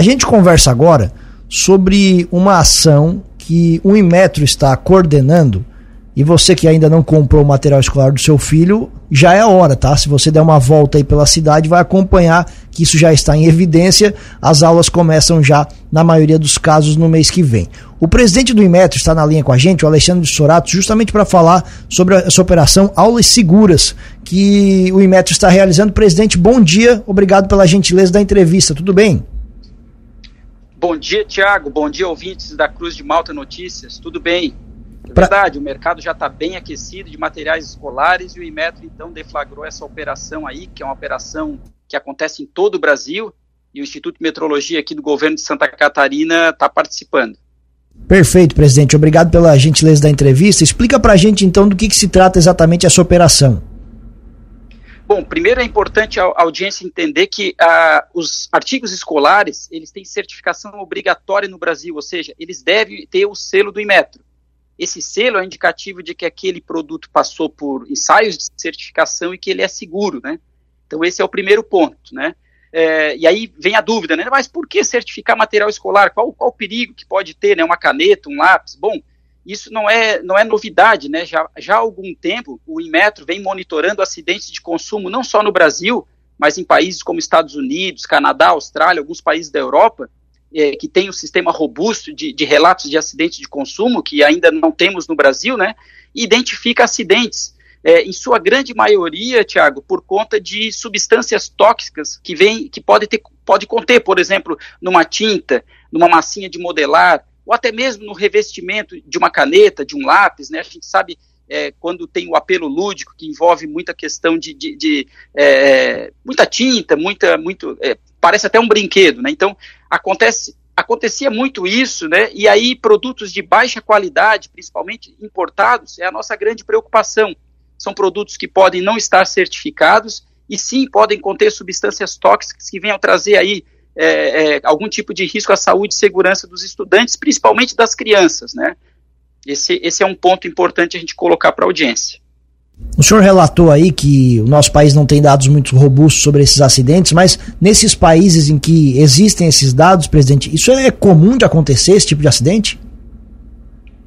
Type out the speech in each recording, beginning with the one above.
A gente conversa agora sobre uma ação que o Inmetro está coordenando e você que ainda não comprou o material escolar do seu filho, já é a hora, tá? Se você der uma volta aí pela cidade, vai acompanhar que isso já está em evidência. As aulas começam já, na maioria dos casos, no mês que vem. O presidente do Inmetro está na linha com a gente, o Alexandre Sorato, justamente para falar sobre essa operação Aulas Seguras que o Inmetro está realizando. Presidente, bom dia, obrigado pela gentileza da entrevista, tudo bem? Bom dia, Tiago. Bom dia, ouvintes da Cruz de Malta Notícias. Tudo bem? É pra... verdade, o mercado já está bem aquecido de materiais escolares e o Imetro então deflagrou essa operação aí, que é uma operação que acontece em todo o Brasil e o Instituto de Metrologia aqui do governo de Santa Catarina está participando. Perfeito, presidente. Obrigado pela gentileza da entrevista. Explica para a gente então do que, que se trata exatamente essa operação. Bom, primeiro é importante a audiência entender que ah, os artigos escolares eles têm certificação obrigatória no Brasil, ou seja, eles devem ter o selo do Imetro. Esse selo é indicativo de que aquele produto passou por ensaios de certificação e que ele é seguro, né? Então esse é o primeiro ponto, né? É, e aí vem a dúvida, né? Mas por que certificar material escolar? Qual, qual o perigo que pode ter, né? Uma caneta, um lápis? Bom, isso não é, não é novidade, né? Já, já há algum tempo o Inmetro vem monitorando acidentes de consumo não só no Brasil, mas em países como Estados Unidos, Canadá, Austrália, alguns países da Europa, é, que tem um sistema robusto de, de, relatos de acidentes de consumo, que ainda não temos no Brasil, né? E identifica acidentes. É, em sua grande maioria, Tiago, por conta de substâncias tóxicas que vem, que pode, ter, pode conter, por exemplo, numa tinta, numa massinha de modelar, ou até mesmo no revestimento de uma caneta, de um lápis, né? A gente sabe é, quando tem o apelo lúdico, que envolve muita questão de, de, de é, muita tinta, muita, muito, é, parece até um brinquedo, né? Então, acontece, acontecia muito isso, né? E aí, produtos de baixa qualidade, principalmente importados, é a nossa grande preocupação. São produtos que podem não estar certificados e sim podem conter substâncias tóxicas que venham trazer aí é, é, algum tipo de risco à saúde e segurança dos estudantes, principalmente das crianças, né? Esse, esse é um ponto importante a gente colocar para a audiência. O senhor relatou aí que o nosso país não tem dados muito robustos sobre esses acidentes, mas nesses países em que existem esses dados, presidente, isso é comum de acontecer, esse tipo de acidente?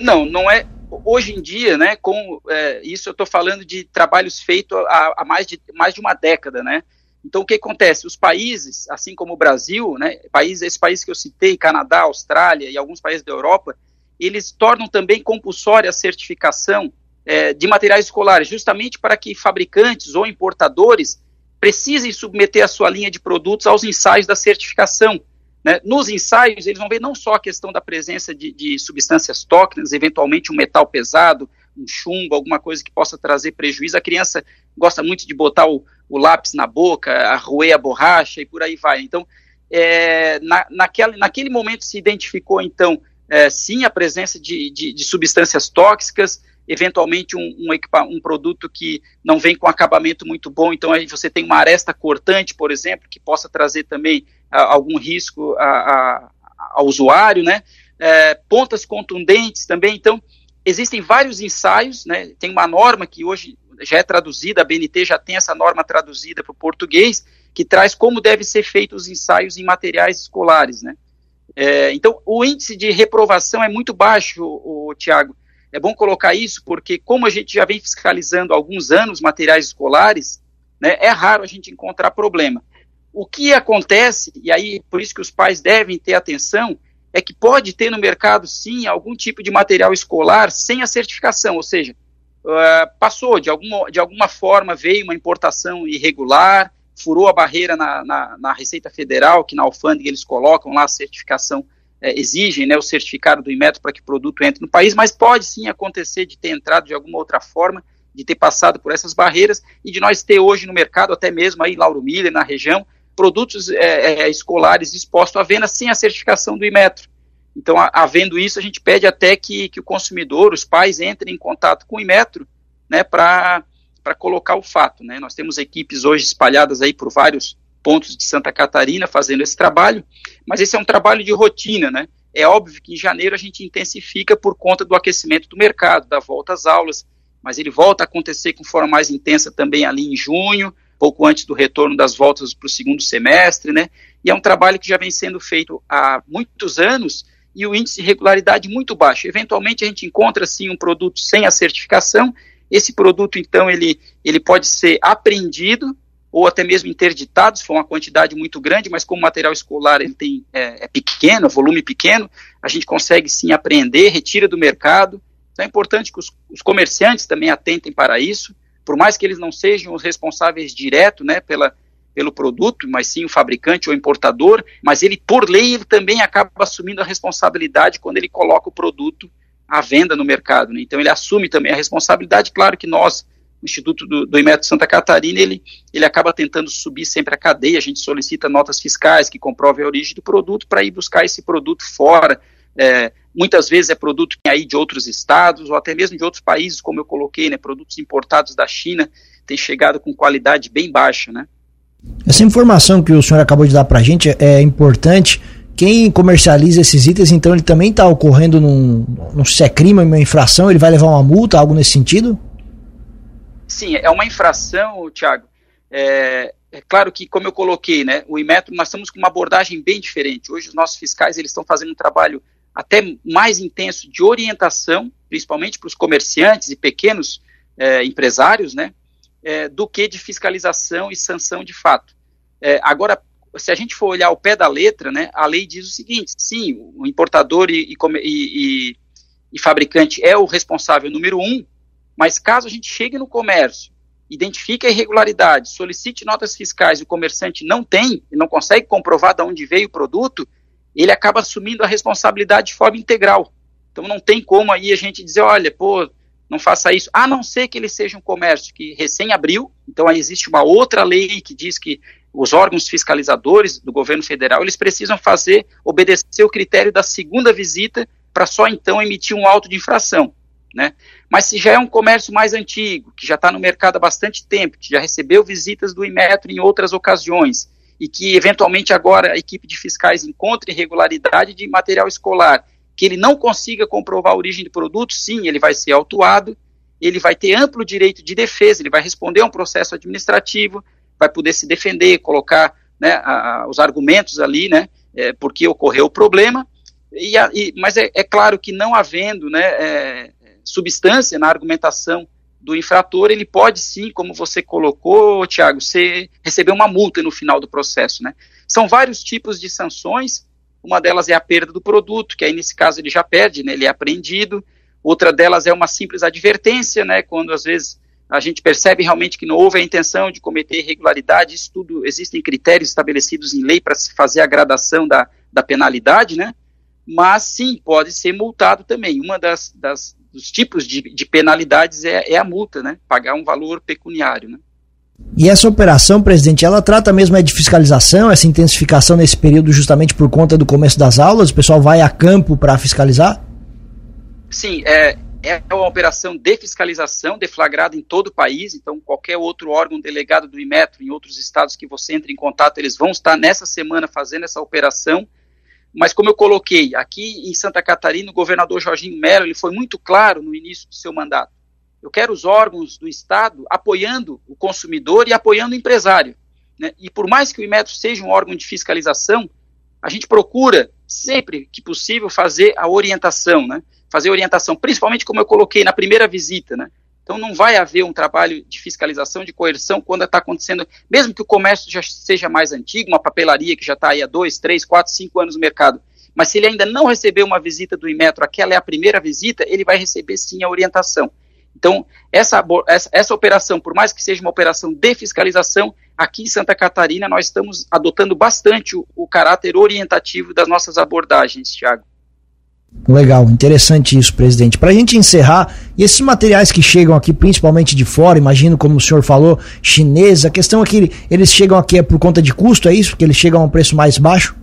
Não, não é. Hoje em dia, né, com é, isso eu estou falando de trabalhos feitos há, há, mais, de, mais de uma década, né? Então, o que acontece? Os países, assim como o Brasil, né, países, esses países que eu citei, Canadá, Austrália e alguns países da Europa, eles tornam também compulsória a certificação é, de materiais escolares, justamente para que fabricantes ou importadores precisem submeter a sua linha de produtos aos ensaios da certificação. Né? Nos ensaios, eles vão ver não só a questão da presença de, de substâncias tóxicas, eventualmente um metal pesado, um chumbo, alguma coisa que possa trazer prejuízo. A criança gosta muito de botar o, o lápis na boca, a roer a borracha e por aí vai. Então, é, na, naquela, naquele momento se identificou, então, é, sim, a presença de, de, de substâncias tóxicas, eventualmente um, um, um, produto que não vem com acabamento muito bom, então aí você tem uma aresta cortante, por exemplo, que possa trazer também a, algum risco a, a, ao usuário, né? É, pontas contundentes também, então existem vários ensaios, né? Tem uma norma que hoje já é traduzida, a BNT já tem essa norma traduzida para o português, que traz como devem ser feitos os ensaios em materiais escolares, né? É, então, o índice de reprovação é muito baixo, o, o Tiago. É bom colocar isso porque, como a gente já vem fiscalizando há alguns anos materiais escolares, né, é raro a gente encontrar problema. O que acontece, e aí por isso que os pais devem ter atenção, é que pode ter no mercado, sim, algum tipo de material escolar sem a certificação, ou seja, uh, passou, de alguma, de alguma forma veio uma importação irregular, furou a barreira na, na, na, Receita Federal, que na alfândega eles colocam lá a certificação, é, exigem né, o certificado do Inmetro para que o produto entre no país, mas pode sim acontecer de ter entrado de alguma outra forma, de ter passado por essas barreiras e de nós ter hoje no mercado, até mesmo aí Lauro Miller, na região, produtos é, é, escolares expostos à venda sem a certificação do Inmetro. Então, havendo isso, a gente pede até que, que o consumidor, os pais, entrem em contato com o Inmetro, né, para para colocar o fato. Né? Nós temos equipes hoje espalhadas aí por vários pontos de Santa Catarina fazendo esse trabalho, mas esse é um trabalho de rotina, né? É óbvio que em janeiro a gente intensifica por conta do aquecimento do mercado, da volta às aulas, mas ele volta a acontecer com forma mais intensa também ali em junho, pouco antes do retorno das voltas para o segundo semestre, né? e é um trabalho que já vem sendo feito há muitos anos e o índice de regularidade muito baixo. Eventualmente a gente encontra sim um produto sem a certificação, esse produto então ele, ele pode ser apreendido ou até mesmo interditado, se for uma quantidade muito grande, mas como o material escolar ele tem, é, é pequeno, volume pequeno, a gente consegue sim apreender, retira do mercado. Então é importante que os, os comerciantes também atentem para isso, por mais que eles não sejam os responsáveis direto né, pela, pelo produto, mas sim o fabricante ou importador, mas ele, por lei, ele também acaba assumindo a responsabilidade quando ele coloca o produto à venda no mercado. Né? Então ele assume também a responsabilidade, claro que nós, o Instituto do, do Imetro Santa Catarina, ele, ele acaba tentando subir sempre a cadeia, a gente solicita notas fiscais que comprovem a origem do produto para ir buscar esse produto fora, é, muitas vezes é produto aí de outros estados ou até mesmo de outros países, como eu coloquei, né, produtos importados da China, tem chegado com qualidade bem baixa, né? Essa informação que o senhor acabou de dar para a gente é importante. Quem comercializa esses itens, então, ele também está ocorrendo num, num, se é crime, uma infração, ele vai levar uma multa, algo nesse sentido? Sim, é uma infração, Tiago. É, é, claro que, como eu coloquei, né, o Imetro, nós estamos com uma abordagem bem diferente. Hoje os nossos fiscais eles estão fazendo um trabalho até mais intenso de orientação, principalmente para os comerciantes e pequenos é, empresários, né, é, do que de fiscalização e sanção de fato. É, agora, se a gente for olhar o pé da letra, né, a lei diz o seguinte: sim, o importador e, e, e, e fabricante é o responsável número um, mas caso a gente chegue no comércio, identifique a irregularidade, solicite notas fiscais e o comerciante não tem, não consegue comprovar de onde veio o produto, ele acaba assumindo a responsabilidade de forma integral. Então não tem como aí a gente dizer, olha, pô, não faça isso, a não ser que ele seja um comércio que recém abriu, então aí existe uma outra lei que diz que os órgãos fiscalizadores do governo federal, eles precisam fazer, obedecer o critério da segunda visita para só então emitir um auto de infração, né? Mas se já é um comércio mais antigo, que já está no mercado há bastante tempo, que já recebeu visitas do Imetro em outras ocasiões, e que eventualmente agora a equipe de fiscais encontre irregularidade de material escolar, que ele não consiga comprovar a origem do produto, sim, ele vai ser autuado, ele vai ter amplo direito de defesa, ele vai responder a um processo administrativo, vai poder se defender, colocar né, a, os argumentos ali, né, é, porque ocorreu o problema, e, a, e mas é, é, claro que não havendo né, é, substância na argumentação do infrator, ele pode sim, como você colocou, Tiago, receber uma multa no final do processo. Né? São vários tipos de sanções, uma delas é a perda do produto, que aí nesse caso ele já perde, né, ele é apreendido, outra delas é uma simples advertência, né, quando às vezes a gente percebe realmente que não houve a intenção de cometer irregularidade, isso tudo, existem critérios estabelecidos em lei para se fazer a gradação da, da penalidade, né, mas sim, pode ser multado também. Uma das, das dos tipos de, de penalidades é, é, a multa, né? Pagar um valor pecuniário, né? E essa operação, presidente, ela trata mesmo é de fiscalização, essa intensificação nesse período justamente por conta do começo das aulas? O pessoal vai a campo para fiscalizar? Sim, é, é uma operação de fiscalização deflagrada em todo o país, então qualquer outro órgão delegado do Imetro em outros estados que você entre em contato, eles vão estar nessa semana fazendo essa operação mas como eu coloquei, aqui em Santa Catarina, o governador Jorginho Melo ele foi muito claro no início do seu mandato. Eu quero os órgãos do Estado apoiando o consumidor e apoiando o empresário. Né? E por mais que o Imetro seja um órgão de fiscalização, a gente procura, sempre que possível, fazer a orientação, né? fazer orientação, principalmente como eu coloquei na primeira visita, né? Então não vai haver um trabalho de fiscalização, de coerção quando está acontecendo, mesmo que o comércio já seja mais antigo, uma papelaria que já está aí há dois, três, quatro, cinco anos no mercado. Mas se ele ainda não recebeu uma visita do Imetro, aquela é a primeira visita, ele vai receber sim a orientação. Então, essa, essa, essa operação, por mais que seja uma operação de fiscalização, aqui em Santa Catarina nós estamos adotando bastante o, o caráter orientativo das nossas abordagens, Tiago. Legal, interessante isso, presidente. Para a gente encerrar, e esses materiais que chegam aqui, principalmente de fora, imagino como o senhor falou, chinês, a questão é que eles chegam aqui é por conta de custo, é isso? Porque eles chegam a um preço mais baixo?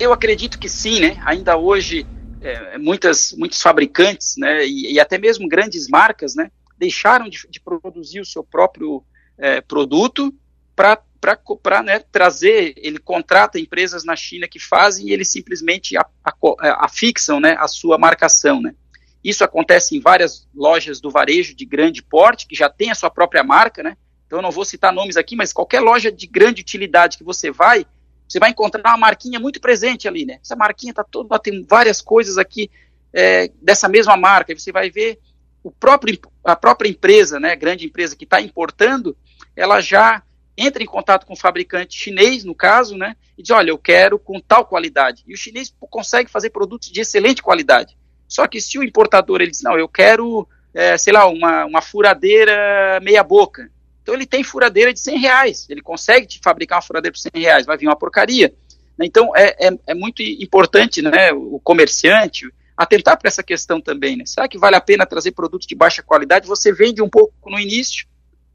Eu acredito que sim, né? Ainda hoje, é, muitas, muitos fabricantes, né, e, e, até mesmo grandes marcas, né, deixaram de, de produzir o seu próprio é, produto para para né, trazer, ele contrata empresas na China que fazem e eles simplesmente a, a, é, afixam né, a sua marcação. Né. Isso acontece em várias lojas do varejo de grande porte, que já tem a sua própria marca, né? Então eu não vou citar nomes aqui, mas qualquer loja de grande utilidade que você vai, você vai encontrar uma marquinha muito presente ali, né? Essa marquinha tá toda, tem várias coisas aqui é, dessa mesma marca. E você vai ver o próprio, a própria empresa, né, grande empresa que está importando, ela já entra em contato com o fabricante chinês, no caso, né, e diz, olha, eu quero com tal qualidade. E o chinês consegue fazer produtos de excelente qualidade. Só que se o importador ele diz, não, eu quero, é, sei lá, uma, uma furadeira meia boca. Então ele tem furadeira de 100 reais, ele consegue te fabricar uma furadeira por 100 reais, vai vir uma porcaria. Então é, é, é muito importante né, o comerciante atentar para essa questão também. Né? Será que vale a pena trazer produtos de baixa qualidade? Você vende um pouco no início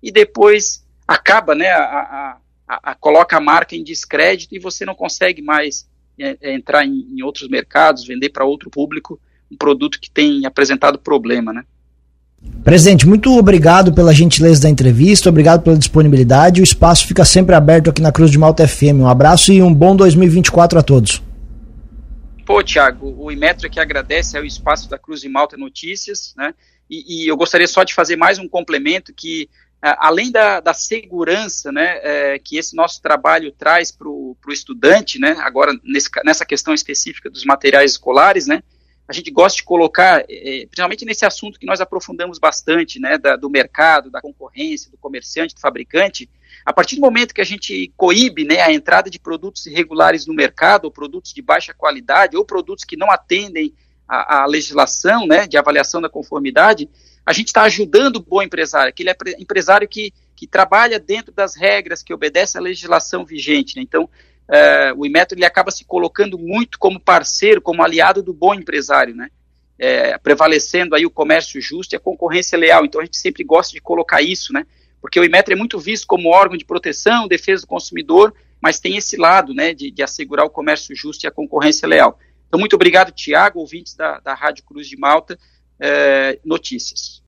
e depois acaba, né, a, a, a, coloca a marca em descrédito e você não consegue mais é, é entrar em, em outros mercados, vender para outro público um produto que tem apresentado problema, né? Presidente, muito obrigado pela gentileza da entrevista, obrigado pela disponibilidade. O espaço fica sempre aberto aqui na Cruz de Malta FM. Um abraço e um bom 2024 a todos. Pô, Tiago, o Imetro que agradece é o espaço da Cruz de Malta Notícias, né? E, e eu gostaria só de fazer mais um complemento que, além da, da segurança, né, é, que esse nosso trabalho traz para o estudante, né? Agora nesse, nessa questão específica dos materiais escolares, né? a gente gosta de colocar, é, principalmente nesse assunto que nós aprofundamos bastante, né, da, do mercado, da concorrência, do comerciante, do fabricante, a partir do momento que a gente coíbe né, a entrada de produtos irregulares no mercado, ou produtos de baixa qualidade, ou produtos que não atendem à, legislação né, de avaliação da conformidade, a gente está ajudando o bom empresário, aquele empresário que, que trabalha dentro das regras, que obedece à legislação vigente. Né? Então, uh, o Inmetro ele acaba se colocando muito como parceiro, como aliado do bom empresário, né? É, prevalecendo aí o comércio justo e a concorrência leal. Então a gente sempre gosta de colocar isso, né? Porque o Inmetro é muito visto como órgão de proteção, defesa do consumidor, mas tem esse lado, né, de, de assegurar o comércio justo e a concorrência leal. Então muito obrigado, Tiago, ouvintes da, da Rádio Cruz de Malta, é, notícias.